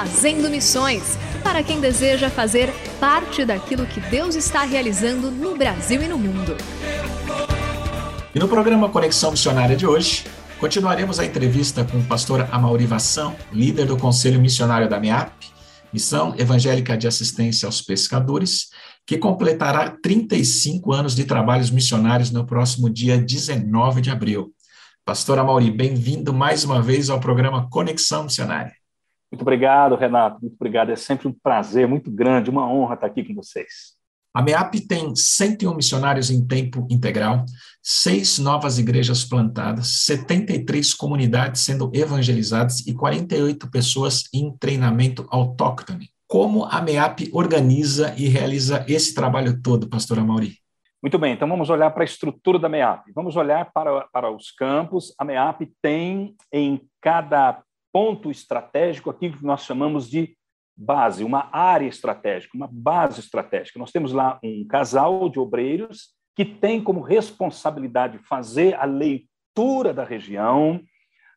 Fazendo Missões para quem deseja fazer parte daquilo que Deus está realizando no Brasil e no mundo. E no programa Conexão Missionária de hoje, continuaremos a entrevista com o pastor Amauri Vação, líder do Conselho Missionário da MEAP, Missão Evangélica de Assistência aos Pescadores, que completará 35 anos de trabalhos missionários no próximo dia 19 de abril. Pastor Amauri, bem-vindo mais uma vez ao programa Conexão Missionária. Muito obrigado, Renato. Muito obrigado. É sempre um prazer muito grande, uma honra estar aqui com vocês. A MEAP tem 101 missionários em tempo integral, seis novas igrejas plantadas, 73 comunidades sendo evangelizadas e 48 pessoas em treinamento autóctone. Como a MEAP organiza e realiza esse trabalho todo, pastora Mauri? Muito bem, então vamos olhar para a estrutura da MEAP. Vamos olhar para, para os campos. A MEAP tem em cada ponto estratégico, aquilo que nós chamamos de base, uma área estratégica, uma base estratégica. Nós temos lá um casal de obreiros que tem como responsabilidade fazer a leitura da região,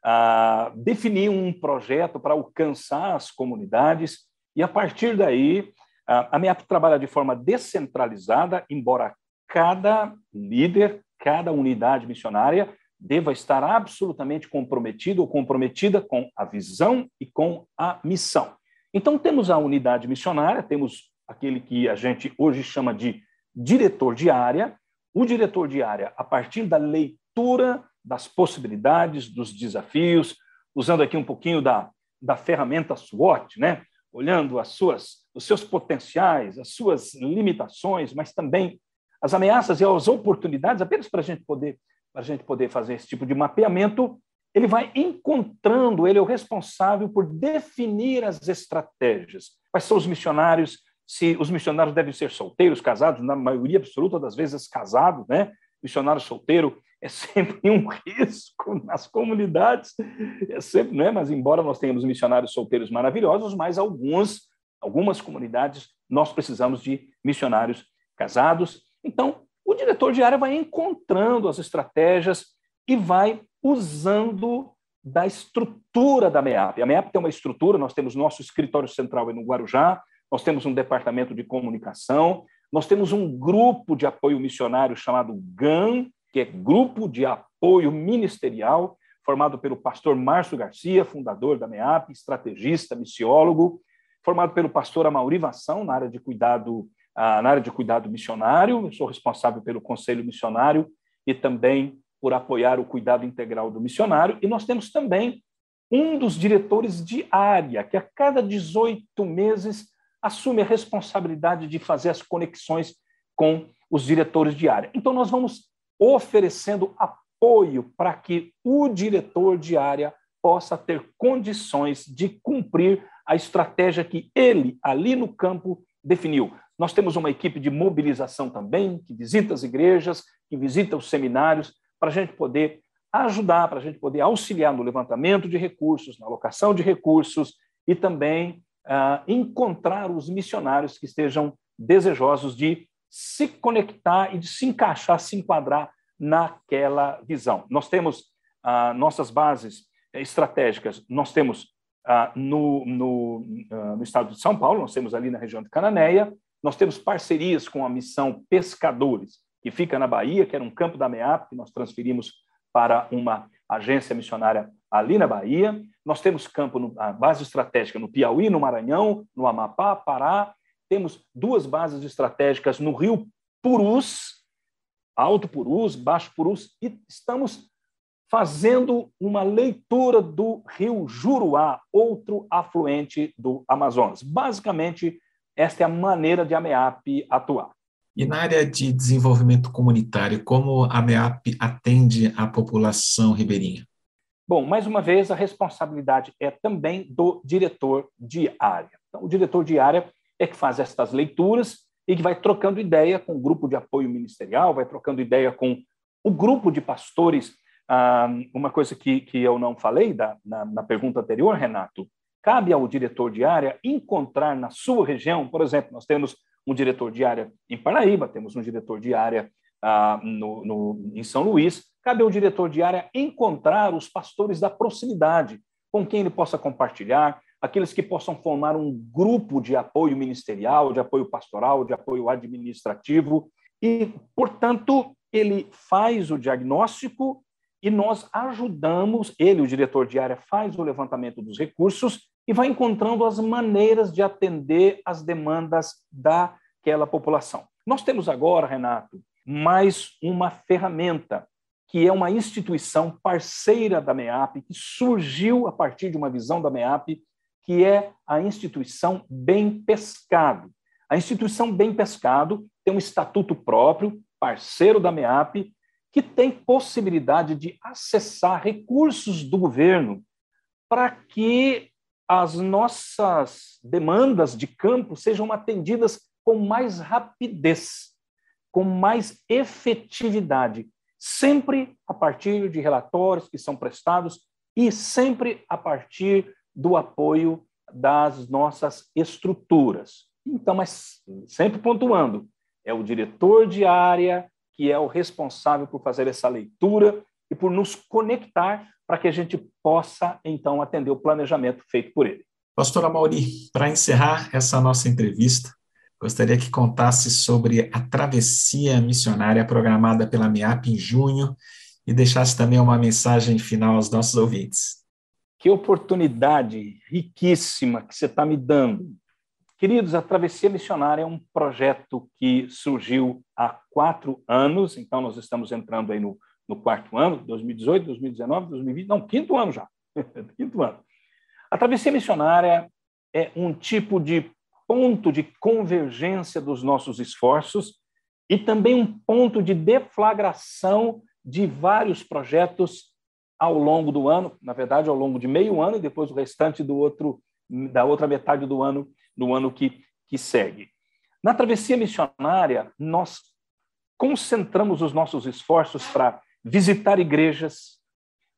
uh, definir um projeto para alcançar as comunidades, e a partir daí, uh, a MEAP trabalha de forma descentralizada, embora cada líder, cada unidade missionária deva estar absolutamente comprometido ou comprometida com a visão e com a missão. Então, temos a unidade missionária, temos aquele que a gente hoje chama de diretor de área. O diretor de área, a partir da leitura das possibilidades, dos desafios, usando aqui um pouquinho da, da ferramenta SWOT, né? olhando as suas, os seus potenciais, as suas limitações, mas também as ameaças e as oportunidades, apenas para a gente poder para a gente poder fazer esse tipo de mapeamento, ele vai encontrando, ele é o responsável por definir as estratégias. Quais são os missionários? Se os missionários devem ser solteiros, casados, na maioria absoluta das vezes casados, né? Missionário solteiro é sempre um risco nas comunidades, é sempre, não é? Mas embora nós tenhamos missionários solteiros maravilhosos, mas alguns, algumas comunidades nós precisamos de missionários casados. Então, o diretor de área vai encontrando as estratégias e vai usando da estrutura da MEAP. A MEAP tem uma estrutura, nós temos nosso escritório central no Guarujá, nós temos um departamento de comunicação, nós temos um grupo de apoio missionário chamado GAM, que é Grupo de Apoio Ministerial, formado pelo pastor Márcio Garcia, fundador da MEAP, estrategista, missiólogo, formado pelo pastor Amauri Vação, na área de cuidado na área de cuidado missionário, eu sou responsável pelo conselho missionário e também por apoiar o cuidado integral do missionário, e nós temos também um dos diretores de área, que a cada 18 meses assume a responsabilidade de fazer as conexões com os diretores de área. Então, nós vamos oferecendo apoio para que o diretor de área possa ter condições de cumprir a estratégia que ele, ali no campo, definiu. Nós temos uma equipe de mobilização também, que visita as igrejas, que visita os seminários, para a gente poder ajudar, para a gente poder auxiliar no levantamento de recursos, na alocação de recursos e também uh, encontrar os missionários que estejam desejosos de se conectar e de se encaixar, se enquadrar naquela visão. Nós temos uh, nossas bases estratégicas, nós temos uh, no, no, no, estado de São Paulo, nós temos ali na região de Cananéia, nós temos parcerias com a missão Pescadores, que fica na Bahia, que era um campo da MEAP, que nós transferimos para uma agência missionária ali na Bahia. Nós temos campo, no, a base estratégica no Piauí, no Maranhão, no Amapá, Pará. Temos duas bases estratégicas no Rio Purus, Alto Purus, Baixo Purus, e estamos fazendo uma leitura do rio Juruá, outro afluente do Amazonas. Basicamente, esta é a maneira de a MEAP atuar. E na área de desenvolvimento comunitário, como a MEAP atende a população ribeirinha? Bom, mais uma vez, a responsabilidade é também do diretor de área. Então, o diretor de área é que faz estas leituras e que vai trocando ideia com o grupo de apoio ministerial, vai trocando ideia com o grupo de pastores. Ah, uma coisa que, que eu não falei da, na, na pergunta anterior, Renato, cabe ao diretor de área encontrar na sua região, por exemplo, nós temos um diretor de área em Paraíba, temos um diretor de área ah, no, no, em São Luís, cabe ao diretor de área encontrar os pastores da proximidade, com quem ele possa compartilhar, aqueles que possam formar um grupo de apoio ministerial, de apoio pastoral, de apoio administrativo, e, portanto, ele faz o diagnóstico e nós ajudamos, ele, o diretor de área, faz o levantamento dos recursos e vai encontrando as maneiras de atender as demandas daquela população. Nós temos agora, Renato, mais uma ferramenta que é uma instituição parceira da MEAP, que surgiu a partir de uma visão da MEAP, que é a instituição Bem Pescado. A instituição Bem Pescado tem um estatuto próprio, parceiro da MEAP, que tem possibilidade de acessar recursos do governo para que as nossas demandas de campo sejam atendidas com mais rapidez, com mais efetividade, sempre a partir de relatórios que são prestados e sempre a partir do apoio das nossas estruturas. Então, mas sempre pontuando, é o diretor de área que é o responsável por fazer essa leitura e por nos conectar para que a gente possa, então, atender o planejamento feito por ele. Pastora Mauri, para encerrar essa nossa entrevista, gostaria que contasse sobre a travessia missionária programada pela MIAP em junho e deixasse também uma mensagem final aos nossos ouvintes. Que oportunidade riquíssima que você está me dando. Queridos, a Travessia Missionária é um projeto que surgiu há quatro anos, então nós estamos entrando aí no, no quarto ano, 2018, 2019, 2020, não, quinto ano já, quinto ano. A Travessia Missionária é um tipo de ponto de convergência dos nossos esforços e também um ponto de deflagração de vários projetos ao longo do ano, na verdade, ao longo de meio ano e depois o restante do outro da outra metade do ano, do ano que, que segue. Na travessia missionária, nós concentramos os nossos esforços para visitar igrejas,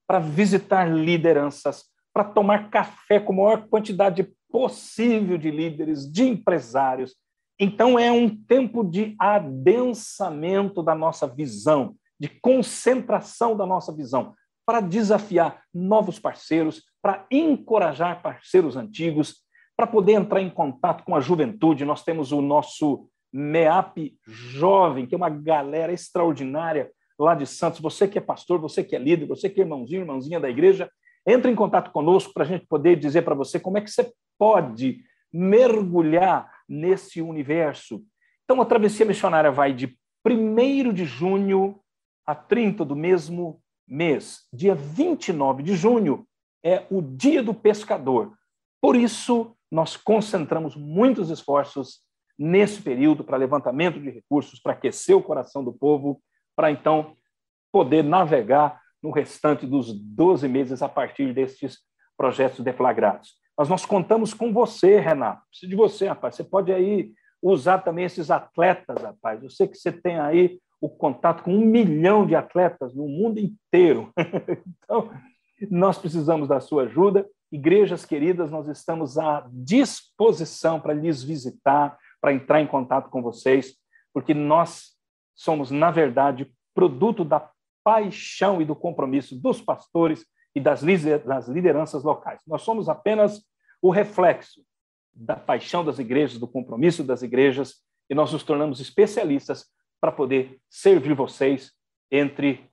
para visitar lideranças, para tomar café com a maior quantidade possível de líderes, de empresários. Então, é um tempo de adensamento da nossa visão, de concentração da nossa visão, para desafiar novos parceiros, para encorajar parceiros antigos, para poder entrar em contato com a juventude. Nós temos o nosso MEAP Jovem, que é uma galera extraordinária lá de Santos. Você que é pastor, você que é líder, você que é irmãozinho, irmãzinha da igreja, entre em contato conosco para a gente poder dizer para você como é que você pode mergulhar nesse universo. Então, a travessia missionária vai de 1 de junho a 30 do mesmo mês, dia 29 de junho, é o Dia do Pescador. Por isso, nós concentramos muitos esforços nesse período para levantamento de recursos, para aquecer o coração do povo, para então poder navegar no restante dos 12 meses a partir destes projetos deflagrados. Mas nós contamos com você, Renato. Preciso de você, rapaz. Você pode aí usar também esses atletas, rapaz. Eu sei que você tem aí o contato com um milhão de atletas no mundo inteiro. então, nós precisamos da sua ajuda igrejas queridas, nós estamos à disposição para lhes visitar, para entrar em contato com vocês, porque nós somos, na verdade, produto da paixão e do compromisso dos pastores e das lideranças locais. Nós somos apenas o reflexo da paixão das igrejas, do compromisso das igrejas, e nós nos tornamos especialistas para poder servir vocês entre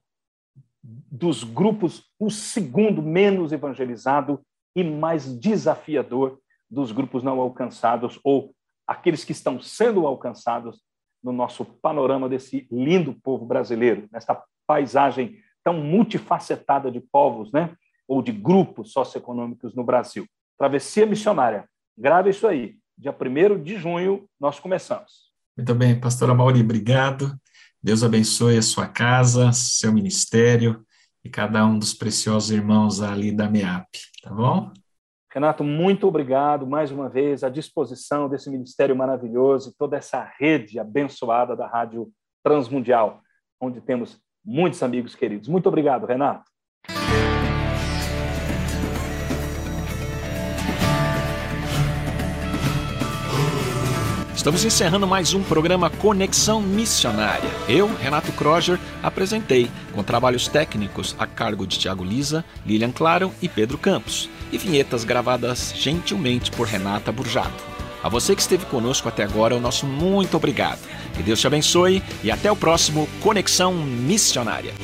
dos grupos o segundo menos evangelizado e mais desafiador dos grupos não alcançados ou aqueles que estão sendo alcançados no nosso panorama desse lindo povo brasileiro, nesta paisagem tão multifacetada de povos, né? Ou de grupos socioeconômicos no Brasil. Travessia Missionária. Grave isso aí. Dia 1 de junho, nós começamos. Muito bem, pastora Mauri, obrigado. Deus abençoe a sua casa, seu ministério e cada um dos preciosos irmãos ali da MEAP, tá bom? Renato, muito obrigado mais uma vez à disposição desse ministério maravilhoso e toda essa rede abençoada da Rádio Transmundial, onde temos muitos amigos queridos. Muito obrigado, Renato. Estamos encerrando mais um programa Conexão Missionária. Eu, Renato Kroger, apresentei, com trabalhos técnicos a cargo de Tiago Lisa, Lilian Claro e Pedro Campos, e vinhetas gravadas gentilmente por Renata Burjato. A você que esteve conosco até agora, o nosso muito obrigado. Que Deus te abençoe e até o próximo Conexão Missionária.